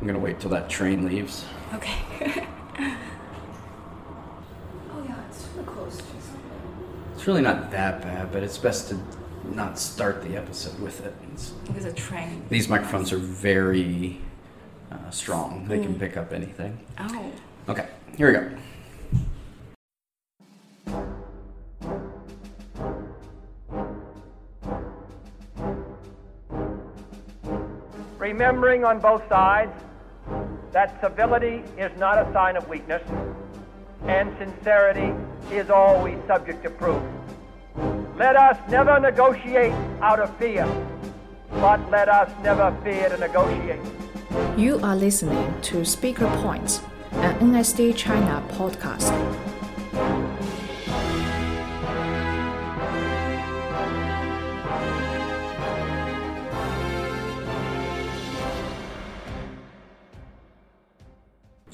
I'm gonna wait till that train leaves. Okay. oh yeah, it's really close to. It's really not that bad, but it's best to not start the episode with it. It's, There's a train. these microphones are very uh, strong. They Mm. can pick up anything. Oh. Okay, here we go. remembering on both sides that civility is not a sign of weakness and sincerity is always subject to proof. Let us never negotiate out of fear, but let us never fear to negotiate. You are listening to Speaker Points, an NSDA China podcast.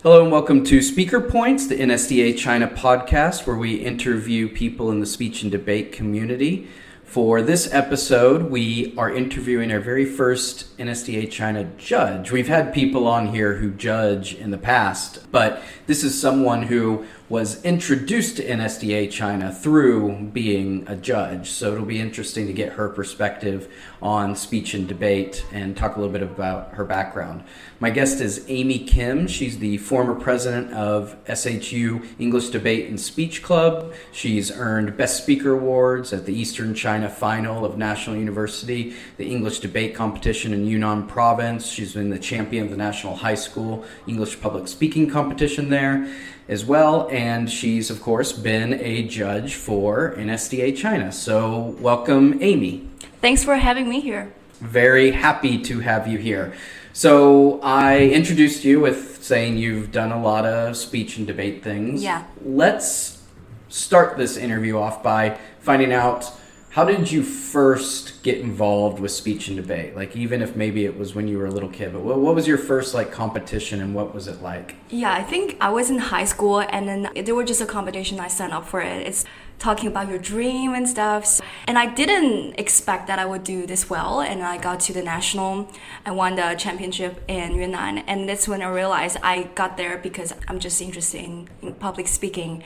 Hello and welcome to Speaker Points, the NSDA China podcast, where we interview people in the speech and debate community. For this episode, we are interviewing our very first NSDA China judge. We've had people on here who judge in the past, but this is someone who was introduced to NSDA China through being a judge. So it'll be interesting to get her perspective on speech and debate and talk a little bit about her background. My guest is Amy Kim. She's the former president of SHU English Debate and Speech Club. She's earned Best Speaker Awards at the Eastern China Final of National University, the English Debate Competition in Yunnan Province. She's been the champion of the National High School English Public Speaking Competition there as well. And she's, of course, been a judge for NSDA China. So, welcome, Amy. Thanks for having me here. Very happy to have you here. So, I introduced you with saying you've done a lot of speech and debate things. Yeah. Let's start this interview off by finding out how did you first get involved with speech and debate? Like, even if maybe it was when you were a little kid, but what, what was your first like competition and what was it like? Yeah, I think I was in high school and then there was just a competition I signed up for it. It's talking about your dream and stuff. So- and I didn't expect that I would do this well. And I got to the national. I won the championship in Yunnan. And that's when I realized I got there because I'm just interested in, in public speaking.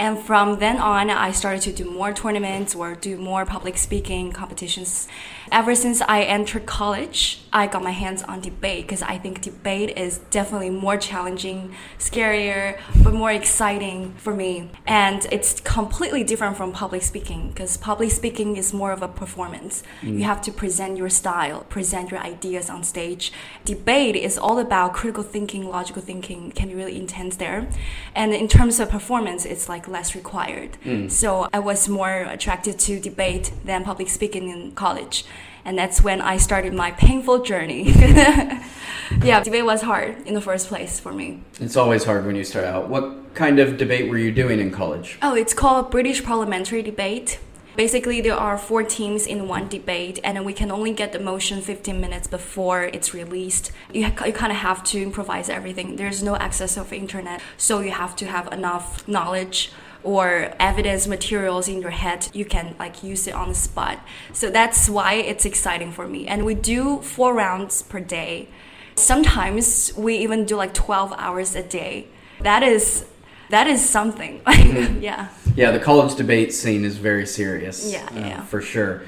And from then on, I started to do more tournaments or do more public speaking competitions. Ever since I entered college, I got my hands on debate because I think debate is definitely more challenging, scarier, but more exciting for me. And it's completely different from public speaking because public speaking is more of a performance. Mm. You have to present your style, present your ideas on stage. Debate is all about critical thinking, logical thinking, can be really intense there. And in terms of performance, it's like less required. Hmm. So I was more attracted to debate than public speaking in college. And that's when I started my painful journey. yeah, debate was hard in the first place for me. It's always hard when you start out. What kind of debate were you doing in college? Oh, it's called British Parliamentary Debate. Basically, there are four teams in one debate, and we can only get the motion 15 minutes before it's released. You, you kind of have to improvise everything. There's no access of internet, so you have to have enough knowledge or evidence materials in your head. You can like use it on the spot. So that's why it's exciting for me. And we do four rounds per day. Sometimes we even do like 12 hours a day. That is that is something yeah Yeah, the college debate scene is very serious. uh, Yeah, yeah, yeah. For sure.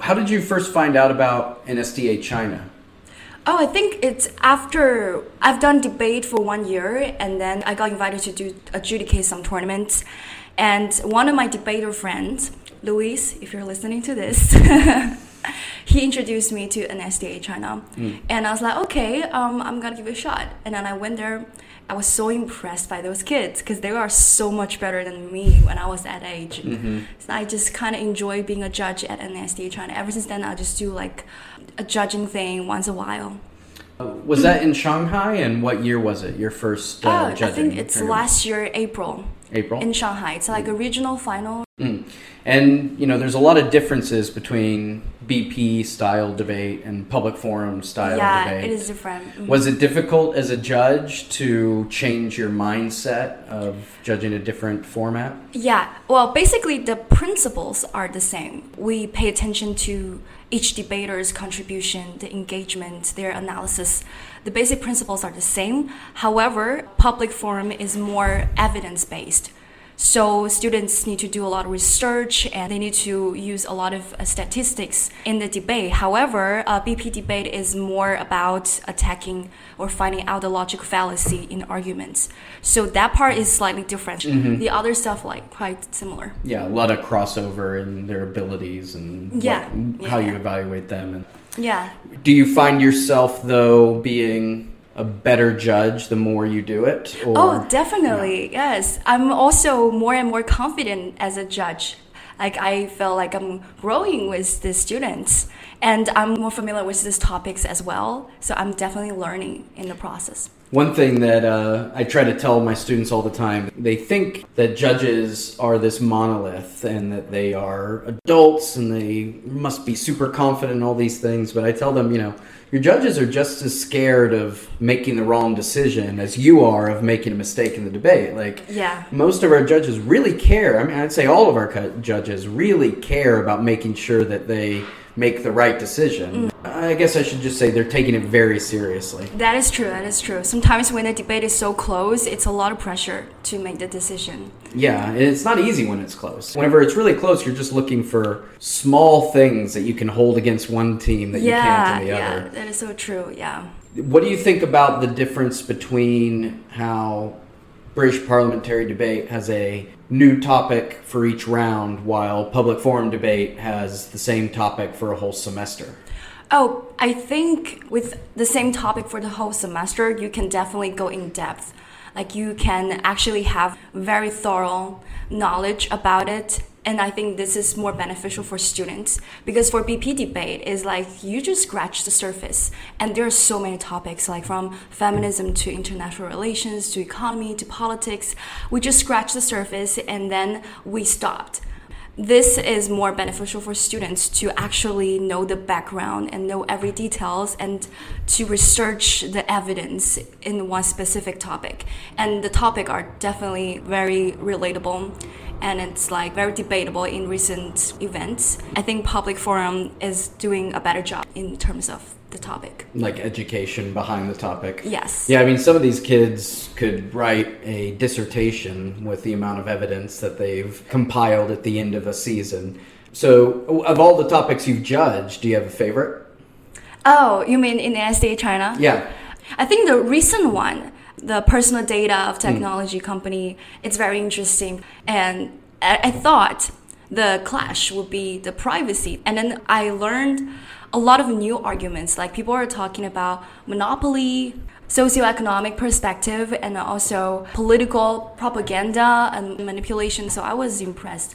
How did you first find out about NSDA China? Oh, I think it's after I've done debate for one year, and then I got invited to do adjudicate some tournaments. And one of my debater friends, Luis, if you're listening to this, he introduced me to NSDA China, and I was like, okay, um, I'm gonna give it a shot. And then I went there. I was so impressed by those kids because they are so much better than me when I was that age. So I just kind of enjoy being a judge at NSDA China. Ever since then, I just do like a judging thing once a while. Uh, Was that in Shanghai, and what year was it? Your first uh, oh, I think it's tournament? last year, April, April. in Shanghai. It's like a regional final. Mm. And you know, there's a lot of differences between BP style debate and public forum style yeah, debate. it is different. Mhm. Was it difficult as a judge to change your mindset of judging a different format? Yeah, well, basically, the principles are the same. We pay attention to each debater's contribution, the engagement, their analysis. The basic principles are the same. However, public forum is more evidence based. So students need to do a lot of research and they need to use a lot of uh, statistics in the debate. However, uh, BP debate is more about attacking or finding out the logical fallacy in arguments. So that part is slightly different. The other stuff like quite similar. Yeah, a lot of crossover in their abilities and what- Yeah, how yeah. you evaluate them. And Yeah. do you find yourself though being a better judge the more you do it? Or, Oh, definitely. Yes. I'm also more and more confident as a judge. Like I feel like I'm growing with the students and I'm more familiar with these topics as well. So I'm definitely learning in the process. One thing that uh, I try to tell my students all the time, they think that judges are this monolith and that they are adults and they must be super confident in all these things. But I tell them, you know, your judges are just as scared of making the wrong decision as you are of making a mistake in the debate. Like, Yeah. most of our judges really care. I mean, I'd say all of our judges really care about making sure that they make the right decision. Mm. I guess I should just say they're taking it very seriously. That is true. That is true. Sometimes when the debate is so close, it's a lot of pressure to make the decision. Yeah, and it's not easy when it's close. Whenever it's really close, you're just looking for small things that you can hold against one team that you can't in the yeah, other. that is so true. Yeah. What do you think about the difference between how British parliamentary debate has a new topic for each round, while public forum debate has the same topic for a whole semester? Oh, I think with the same topic for the whole semester, you can definitely go in depth. Like you can actually have very thorough knowledge about it. And I think this is more beneficial for students because for BP debate is like you just scratch the surface and there are so many topics like from feminism to international relations to economy to politics. We just scratch the surface and then we stopped this is more beneficial for students to actually know the background and know every details and to research the evidence in one specific topic. And the topic are definitely very relatable and it's like very debatable in recent events. I think public forum is doing a better job in terms of the topic Like education behind the topic? yes Yeah, I mean, some of these kids could write a dissertation with the amount of evidence that they've compiled at the end of a season. So, of all the topics you've judged, do you have a favorite? oh you mean in sda china Yeah. I think the recent one, the personal data of hmm. technology company, it's very interesting. And I, I thought the clash would be the privacy. And then I learned a lot of new arguments. Like people are talking about monopoly, socioeconomic perspective, and also political propaganda and manipulation. So I was impressed.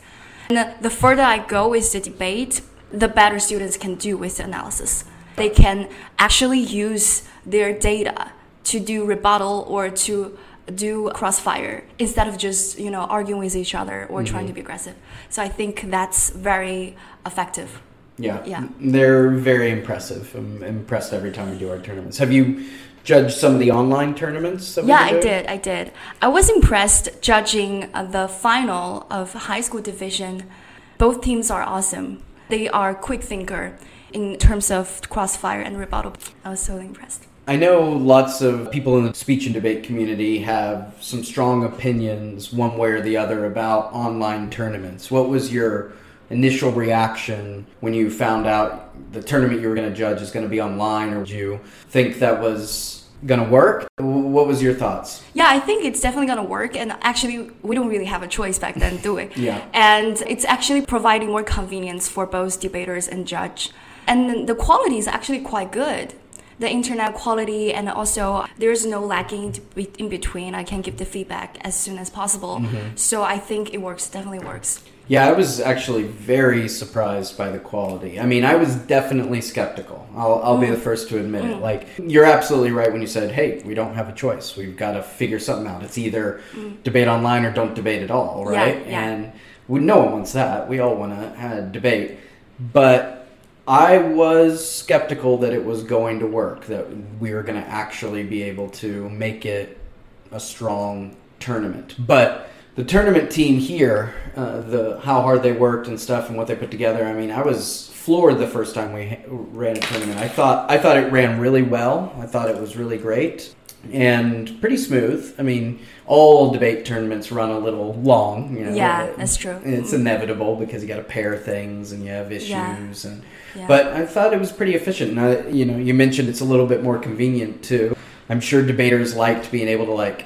And the- the further I go with the debate, the better students can do with the analysis. They can actually use their data to do rebuttal or to do crossfire instead of just you know arguing with each other or trying mm-hmm. to be aggressive. So I think that's very effective. Yeah. Yeah. They're very impressive. I'm impressed every time we do our tournaments. Have you judged some of the online tournaments? Yeah, I did. I did. I was impressed judging uh, the final of high school division. Both teams are awesome. They are quick thinker in terms of crossfire and rebuttal. I was so impressed. I know lots of people in the speech and debate community have some strong opinions, one way or the other, about online tournaments. What was your initial reaction when you found out the tournament you were going to judge is going to be online, or did you think that was going to work? What was your thoughts? Yeah, I think it's definitely gonna work. And actually, we don't really have a choice back then, do we? Yeah. And it's actually providing more convenience for both debaters and judge. And the quality is actually quite good. The internet quality, and also there's no lagging in between. I can give the feedback as soon as possible. Mm-hmm. So I think it works. Definitely works. Yeah, I was actually very surprised by the quality. I mean, I was definitely skeptical. I'll, I'll be the first to admit it. Mm. Like, you're absolutely right when you said, hey, we don't have a choice. We've got to figure something out. It's either mm. debate online or don't debate at all, right? Yeah, yeah. And we, no one wants that. We all want to have a debate. But I was skeptical that it was going to work, that we were going to actually be able to make it a strong tournament. But the tournament team here, uh, the how hard they worked and stuff, and what they put together. I mean, I was floored the first time we ran a tournament. I thought I thought it ran really well. I thought it was really great and pretty smooth. I mean, all debate tournaments run a little long. You know, Yeah, that's true. It's inevitable because you got to pair things and you have issues Yeah. and. Yeah. But I thought it was pretty efficient. Now, you know, you mentioned it's a little bit more convenient too. I'm sure debaters liked being able to like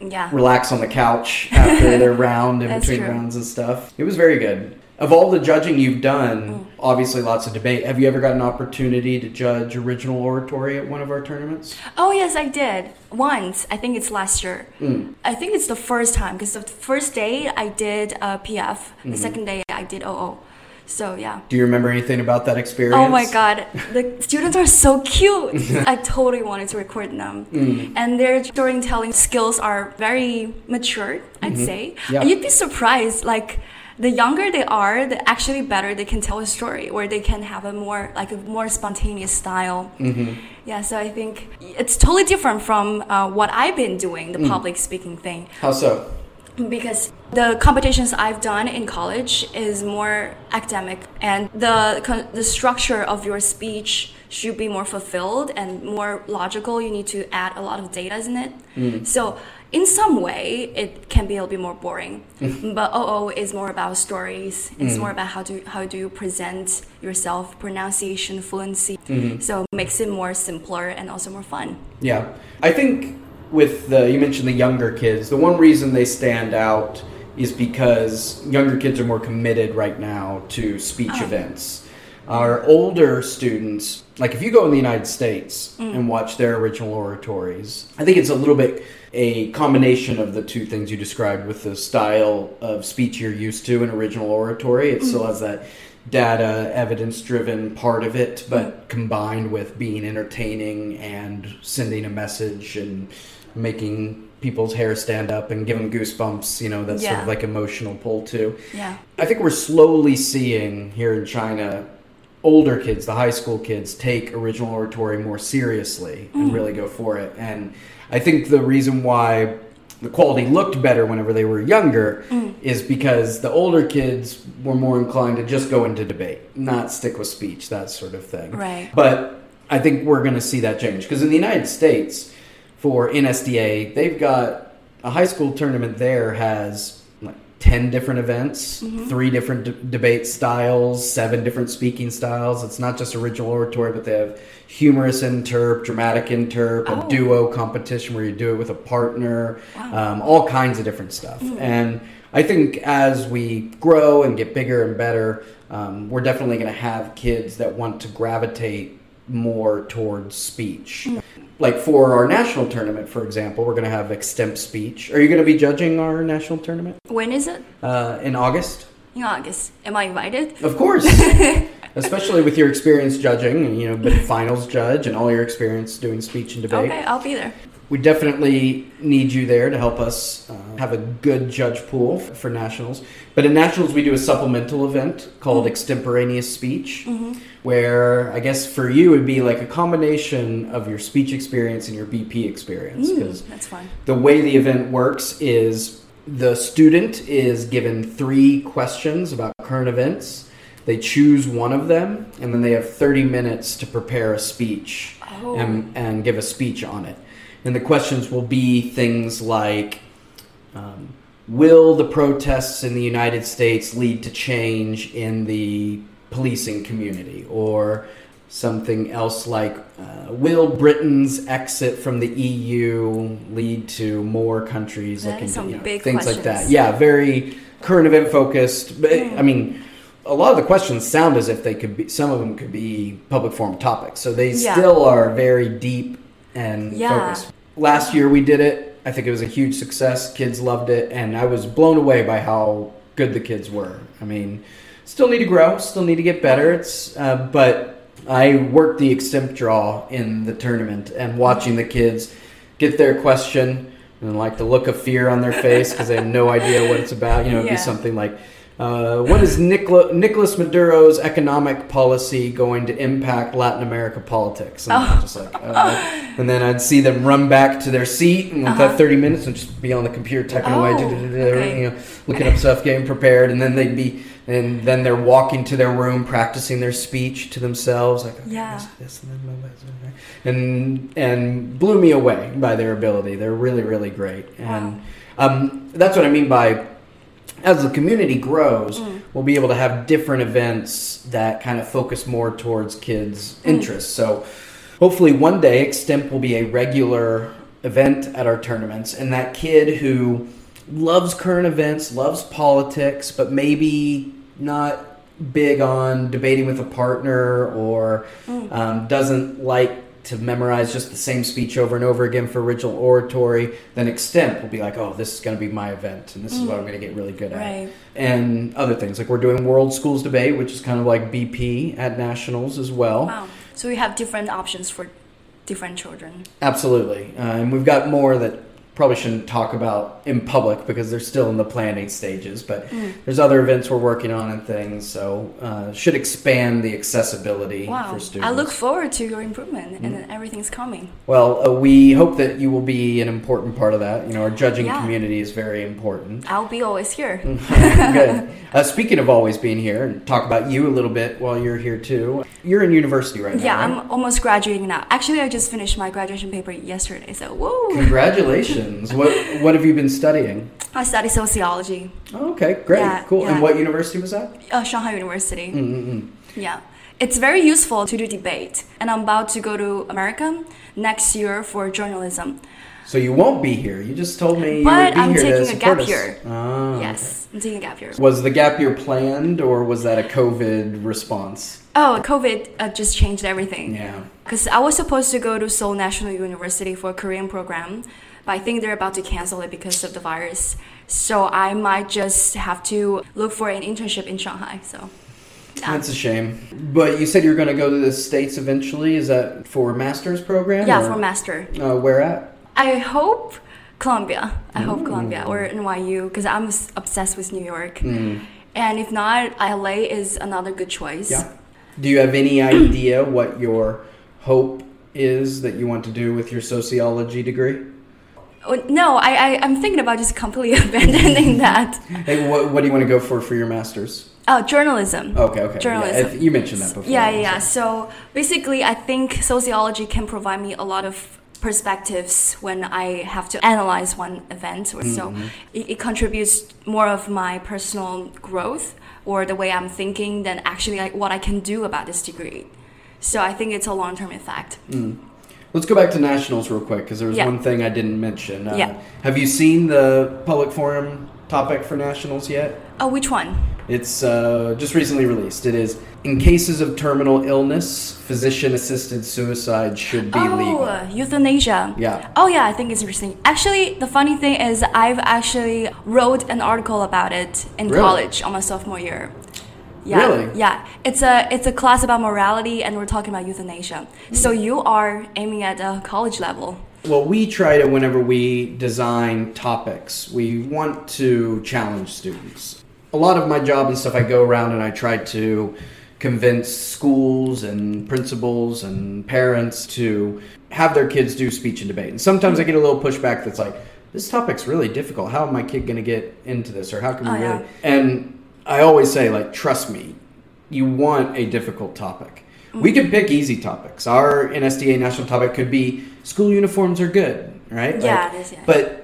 Yeah. relax on the couch after their round in That's between true. rounds and stuff. It was very good. Of all the judging you've done, Mm. obviously lots of debate. Have you ever got an opportunity to judge original oratory at one of our tournaments? Oh yes, I did once. I think it's last year. Mm. I think it's the first time because the first day I did uh, PF, Mm-hmm. the second day I did OO. So yeah. Do you remember anything about that experience? Oh my god, the students are so cute. I totally wanted to record them. Mm. And their storytelling skills are very mature, I'd say. Mm-hmm. Yeah. And you'd be surprised, like, the younger they are, the actually better they can tell a story, or they can have a more like a more spontaneous style. Mm-hmm. Yeah, so I think it's totally different from uh, what I've been doing, Mm. the public speaking thing How so? Because the competitions I've done in college is more academic, and the the structure of your speech should be more fulfilled and more logical. You need to add a lot of data in it. Mm-hmm. So in some way, it can be a little bit more boring. Mm-hmm. but OO is more about stories. It's mm-hmm. more about how do how do you present yourself, pronunciation, fluency. So it makes it more simpler and also more fun. Yeah, I think with the you mentioned the younger kids. The one reason they stand out is because younger kids are more committed right now to speech uh-huh. events. Our older students, like if you go in the United States mm. and watch their original oratories, I think it's a little bit a combination of the two things you described with the style of speech you're used to in original oratory. It still mm. has that data evidence driven part of it but mm. combined with being entertaining and sending a message and making people's hair stand up and give them goosebumps you know that sort of like emotional pull too. Yeah. i think we're slowly seeing here in china older kids the high school kids take original oratory more seriously and mm. really go for it. And i think the reason why the quality looked better whenever they were younger mm. is because the older kids were more inclined to just go into debate not stick with speech that sort of thing. Right. but i think we're going to see that change because in the united states for nsda they've got a high school tournament there has like 10 different events three different d- debate styles seven different speaking styles. It's not just original oratory but they have humorous interp dramatic interp Oh. a duo competition where you do it with a partner um, all kinds of different stuff. And i think as we grow and get bigger and better um, we're definitely going to have kids that want to gravitate more towards speech like for our national tournament for example we're going to have extemp speech. Are you going to be judging our national tournament? When is it? uh, in august In August. Am I invited? of course especially with your experience judging and you know been finals judge and all your experience doing speech and debate Okay, I'll be there. we definitely need you there to help us uh, have a good judge pool f- for nationals. But in nationals, we do a supplemental event called mm-hmm. extemporaneous speech, mm-hmm. where I guess for you it'd be like a combination of your speech experience and your BP experience. Mm, because That's fine. the way the event works is the student is given three questions about current events. They choose one of them, and then they have 30 minutes to prepare a speech Oh. and, and give a speech on it. And the questions will be things like um, Will the protests in the United States lead to change in the policing community? Or something else like uh, Will Britain's exit from the EU lead to more countries That looking to you know, big things like that? Yeah, very current event focused. But I mean, a lot of the questions sound as if they could be. Some of them could be public forum topics, so they Yeah. still are very deep and Yeah. focused. Last year we did it. I think it was a huge success. Kids loved it, and I was blown away by how good the kids were. I mean, still need to grow, still need to get better. It's uh, but I worked the extemp draw in the tournament, and watching the kids get their question and like the look of fear on their face because they have no idea what it's about. You know, it'd Yeah. be something like. uh, what is Nicola, Nicolas Maduro's economic policy going to impact Latin America politics? And, I'm just like, uh, and then I'd see them run back to their seat and with that 30 minutes and just be on the computer typing away, Uh-huh. Oh, du-du-du-du, okay. you know, looking up stuff, getting prepared, and then they'd be, and then they're walking to their room, practicing their speech to themselves, like, okay, Yeah. this, this, and and and blew me away by their ability. They're really, really great, and um, that's what I mean by as the community grows, we'll be able to have different events that kind of focus more towards kids' interests. So hopefully one day Extemp will be a regular event at our tournaments, and that kid who loves current events, loves politics, but maybe not big on debating with a partner or um, doesn't like to memorize just the same speech over and over again for original oratory, then Extemp will be like, oh, this is going to be my event, and this is what I'm going to get really good at. Right. And other things like we're doing World Schools Debate, which is kind of like BP at nationals as well. Wow. So we have different options for different children. Absolutely, uh, and we've got more that probably shouldn't talk about in public because they're still in the planning stages. But Mm. there's other events we're working on and things, so uh, should expand the accessibility Wow. for students. I look forward to your improvement and everything's coming. Well, uh, we hope that you will be an important part of that. You know, our judging Yeah. community is very important. I'll be always here. Good. Uh, speaking of always being here, and talk about you a little bit while you're here too. You're in university right Yeah, now. right? I'm almost graduating now. Actually, I just finished my graduation paper yesterday, so whoa! Congratulations. What What have you been studying? I study sociology, Oh, okay, great, Yeah, cool. And what university was that? uh, Shanghai University. Mm-mm. Yeah. It's very useful to do debate, and I'm about to go to America next year for journalism. So you won't be here. You just told me But I'm taking a gap us. year. Oh, Yes, I'm taking a gap year. Was the gap year planned, or was that a COVID response? Oh, COVID uh, just changed everything. Yeah. Because I was supposed to go to Seoul National University for a Korean program, but I think they're about to cancel it because of the virus. So I might just have to look for an internship in Shanghai. So yeah. That's a shame. But you said you're going to go to the states eventually. Is that for a master's program? yeah, or- for master. Uh, where at? I hope Columbia. I hope Columbia or NYU because I'm obsessed with New York. And if not, LA is another good choice. Yeah. Do you have any idea what your hope is that you want to do with your sociology degree? Oh, No, I, I I'm thinking about just completely abandoning that. Hey, what, what do you want to go for for your master's? Oh, journalism. Okay, okay. Journalism. Yeah, you mentioned that before. Yeah, yeah, yeah. So basically, I think sociology can provide me a lot of perspectives when I have to analyze one event. Or so Mm-hmm. it, it contributes more of my personal growth or the way I'm thinking than actually like, what I can do about this degree. So I think it's a long term effect. Let's go back to nationals real quick because there was Yeah. one thing I didn't mention. Uh, Yeah. Have you seen the public forum topic for nationals yet? Oh, which one? It's uh, just recently released. It is in cases of terminal illness, physician assisted suicide should be oh, legal. uh, euthanasia. Yeah. Oh yeah, I think it's interesting. Actually, the funny thing is, I've actually wrote an article about it in Really? college on my sophomore year. Yeah, Really? Yeah. It's a it's a class about morality, and we're talking about euthanasia. So you are aiming at a college level. Well, we try to, whenever we design topics, we want to challenge students. A lot of my job and stuff, I go around and I try to convince schools and principals and parents to have their kids do speech and debate. And sometimes I get a little pushback that's like, this topic's really difficult. How am my kid going to get into this? Or how can we Oh, really? yeah. And I always say, like, trust me, you want a difficult topic. We can pick easy topics. Our NSDA national topic could be school uniforms are good, right? Yeah, it is, yeah. But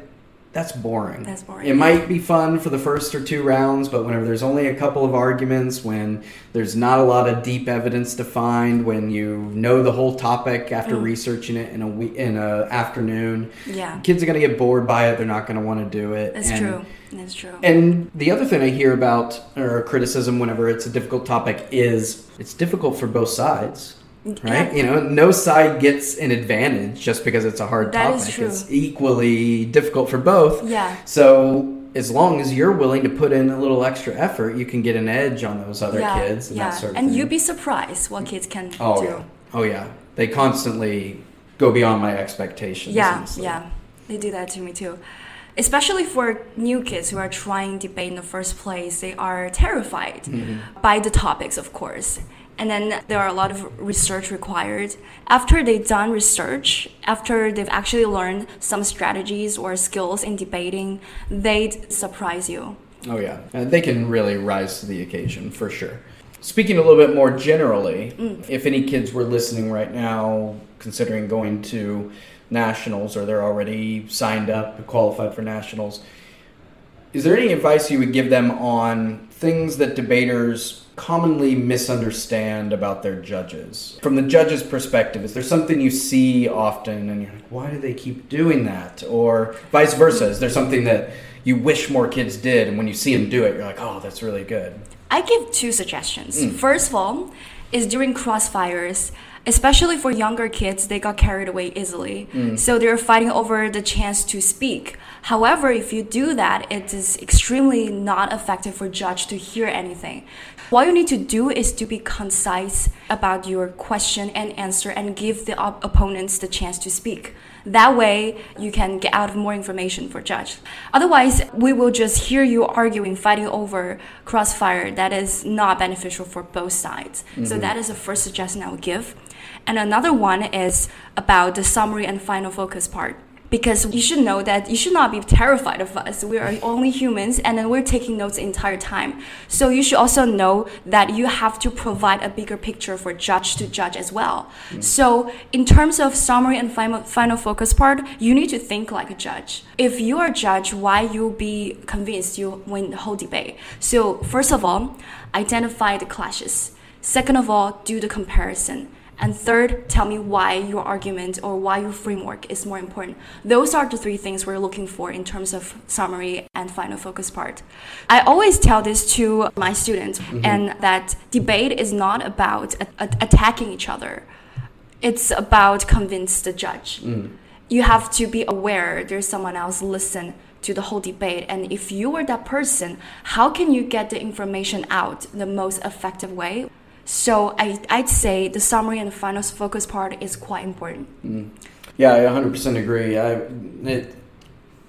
that's boring. That's boring. It might be fun for the first or two rounds, but whenever there's only a couple of arguments, when there's not a lot of deep evidence to find, when you know the whole topic after researching it in a week, in a afternoon, Mm. Yeah. kids are going to get bored by it. They're not going to want to do it. That's And- true. That's true. and the other thing I hear about or criticism whenever it's a difficult topic is it's difficult for both sides. Right? You know, no side gets an advantage just because it's a hard That topic. is true. It's equally difficult for both. Yeah. So as long as you're willing to put in a little extra effort, you can get an edge on those other yeah, kids and yeah. that sort of and thing. you'd be surprised what kids can oh, do. yeah. Oh yeah. They constantly go beyond my expectations. Yeah, honestly. yeah, they do that to me too. especially for new kids who are trying to debate in the first place, they are terrified mm-hmm. by the topics, of course. And then there are a lot of research required. After they've done research, after they've actually learned some strategies or skills in debating, they'd surprise you. Oh yeah, and they can really rise to the occasion for sure. Speaking a little bit more generally, mm. if any kids were listening right now, considering going to nationals or they're already signed up, qualified for nationals, is there any advice you would give them on things that debaters commonly misunderstand about their judges? From the judge's perspective, is there something you see often and you're like, why do they keep doing that? Or vice versa, is there something that you wish more kids did and when you see them do it, you're like, oh, that's really good? I give two suggestions. Mm. First of all, is during crossfires, especially for younger kids, they got carried away easily. Mm. So they're fighting over the chance to speak. However, if you do that, it is extremely not effective for judge to hear anything. What you need to do is to be concise about your question and answer and give the op- opponents the chance to speak. That way, you can get out more information for judge. Otherwise, we will just hear you arguing, fighting over crossfire. That is not beneficial for both sides. So mm-hmm. that is the first suggestion I would give. And another one is about the summary and final focus part because you should know that you should not be terrified of us. We are only humans and then we're taking notes the entire time. So you should also know that you have to provide a bigger picture for judge to judge as well. Mm. So in terms of summary and final, final focus part, you need to think like a judge. If you are a judge, why you'll be convinced you win the whole debate. So first of all, identify the clashes. Second of all, do the comparison. And third, tell me why your argument or why your framework is more important. Those are the three things we're looking for in terms of summary and final focus part. I always tell this to my students, mm-hmm. and that debate is not about a- a- attacking each other. It's about convince the judge. Mm. You have to be aware there's someone else listen to the whole debate, and if you were that person, how can you get the information out the most effective way? So I, I'd say the summary and the final focus part is quite important. Mm. Yeah, I 100% agree. I, it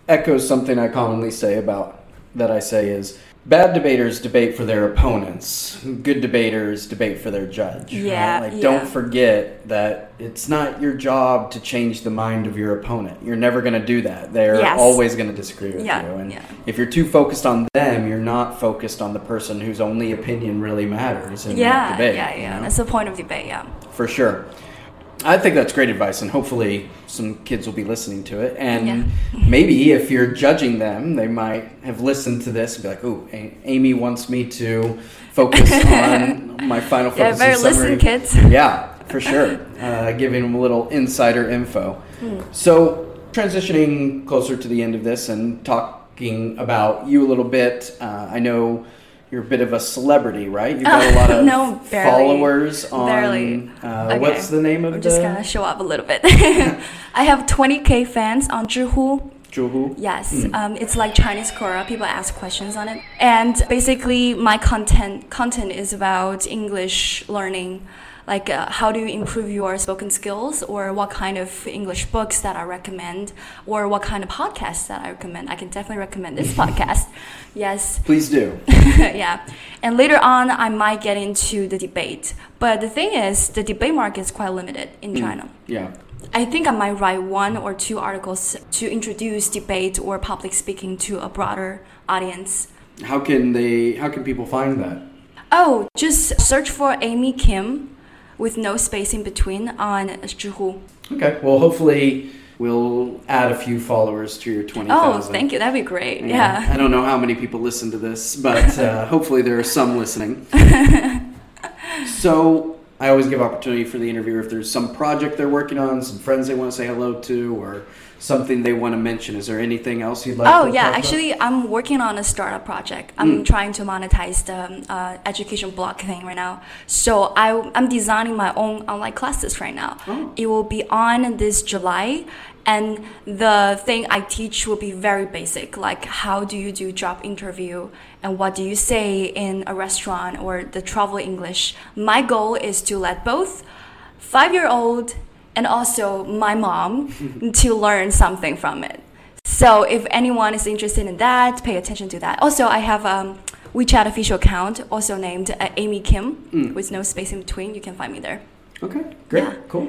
echoes something I commonly say about that I say is bad debaters debate for their opponents. Good debaters debate for their judge. right? Yeah, Like yeah. don't forget that it's not your job to change the mind of your opponent. You're never going to do that. They're Yes. always going to disagree with Yeah, you. And yeah. if you're too focused on them, you're not focused on the person whose only opinion really matters in Yeah, debate. yeah, you yeah. know? That's the point of debate, yeah. for sure. I think that's great advice, and hopefully some kids will be listening to it. And Yeah. maybe if you're judging them, they might have listened to this and be like, "Oh, A- Amy wants me to focus on my final Yeah, better listen, kids. Yeah, for sure. Uh, giving them a little insider info. Hmm. So, transitioning closer to the end of this and talking about you a little bit, uh, I know you're a bit of a celebrity, right? You've got a lot of No, followers on. Barely. Uh, Okay. What's the name of I'm the? just gonna show up a little bit. I have 20k fans on Zhihu. Zhuhu? Yes, um, it's like Chinese Quora. People ask questions on it, and basically my content content is about English learning, like uh, how do you improve your spoken skills, or what kind of English books that I recommend, or what kind of podcasts that I recommend. I can definitely recommend this podcast. Yes, Please do. yeah. And later on, I might get into the debate. But the thing is, the debate market is quite limited in China. Yeah. I think I might write one or two articles to introduce debate or public speaking to a broader audience. How can they? How can people find that? Oh, just search for Amy Kim with no space in between on Zhihu. Okay. Well, hopefully we'll add a few followers to your twenty Oh, thousand. thank you. That'd be great. Yeah. I don't know how many people listen to this, but uh, hopefully there are some listening. so I always give opportunity for the interviewer if there's some project they're working on, some friends they want to say hello to, or something they want to mention. Is there anything else you'd like? Oh to yeah, talk about? actually, I'm working on a startup project. I'm trying to monetize the uh, education block thing right now. So I, I'm designing my own online classes right now. It will be on this July, and the thing I teach will be very basic, like how do you do job interview and what do you say in a restaurant or the travel English. My goal is to let both five year old and also my mom to learn something from it. So if anyone is interested in that, pay attention to that. Also, I have a WeChat official account, also named uh, Amy Kim, Mm. with no space in between. You can find me there. Okay, great, Yeah. cool.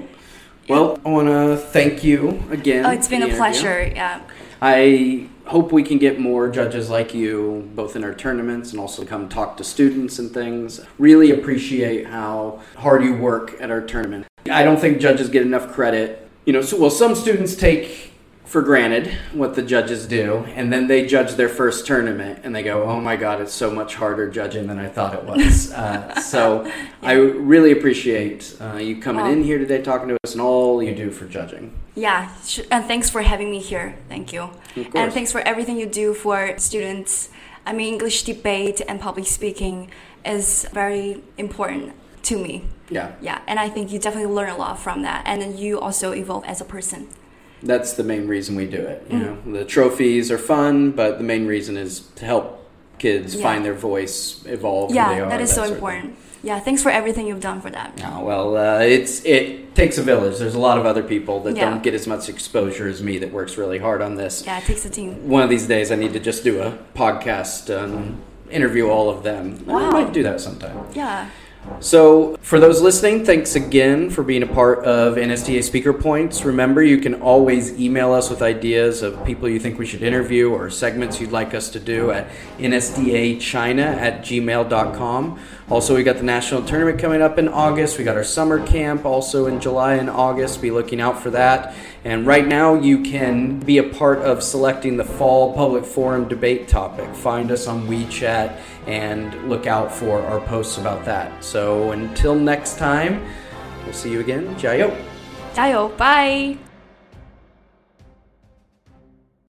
Well, I want to thank you again. Oh, it's been a the interview. pleasure. Yeah. I hope we can get more judges like you, both in our tournaments and also come talk to students and things. Really appreciate how hard you work at our tournament. I don't think judges get enough credit. You know, so, well, some students take for granted what the judges do, and then they judge their first tournament and they go, oh my God, it's so much harder judging than I thought it was. uh, so I really appreciate uh, you coming Oh. in here today, talking to us, and all you do for judging. Yeah, and thanks for having me here. Thank you. And thanks for everything you do for students. I mean, English debate and public speaking is very important to me. Yeah. Yeah, and I think you definitely learn a lot from that. And then you also evolve as a person. that's the main reason we do it. Mm. You know, the trophies are fun, but the main reason is to help kids Yeah. find their voice, evolve. who they Yeah, are, that is so important. Yeah, thanks for everything you've done for that. Oh, well, uh, it's it takes a village. There's a lot of other people that Yeah. don't get as much exposure as me that works really hard on this. Yeah, it takes a team. One of these days, I need to just do a podcast and interview all of them. Wow. I might do that sometime. Yeah. So, for those listening, thanks again for being a part of NSDA Speaker Points. Remember, you can always email us with ideas of people you think we should interview or segments you'd like us to do at nsdachina at gmail.com. Also, we got the national tournament coming up in August. We got our summer camp also in July and August. Be looking out for that. And right now, you can be a part of selecting the fall public forum debate topic. Find us on WeChat and look out for our posts about that. So, until next time, we'll see you again. Jayo. Jayo. Bye.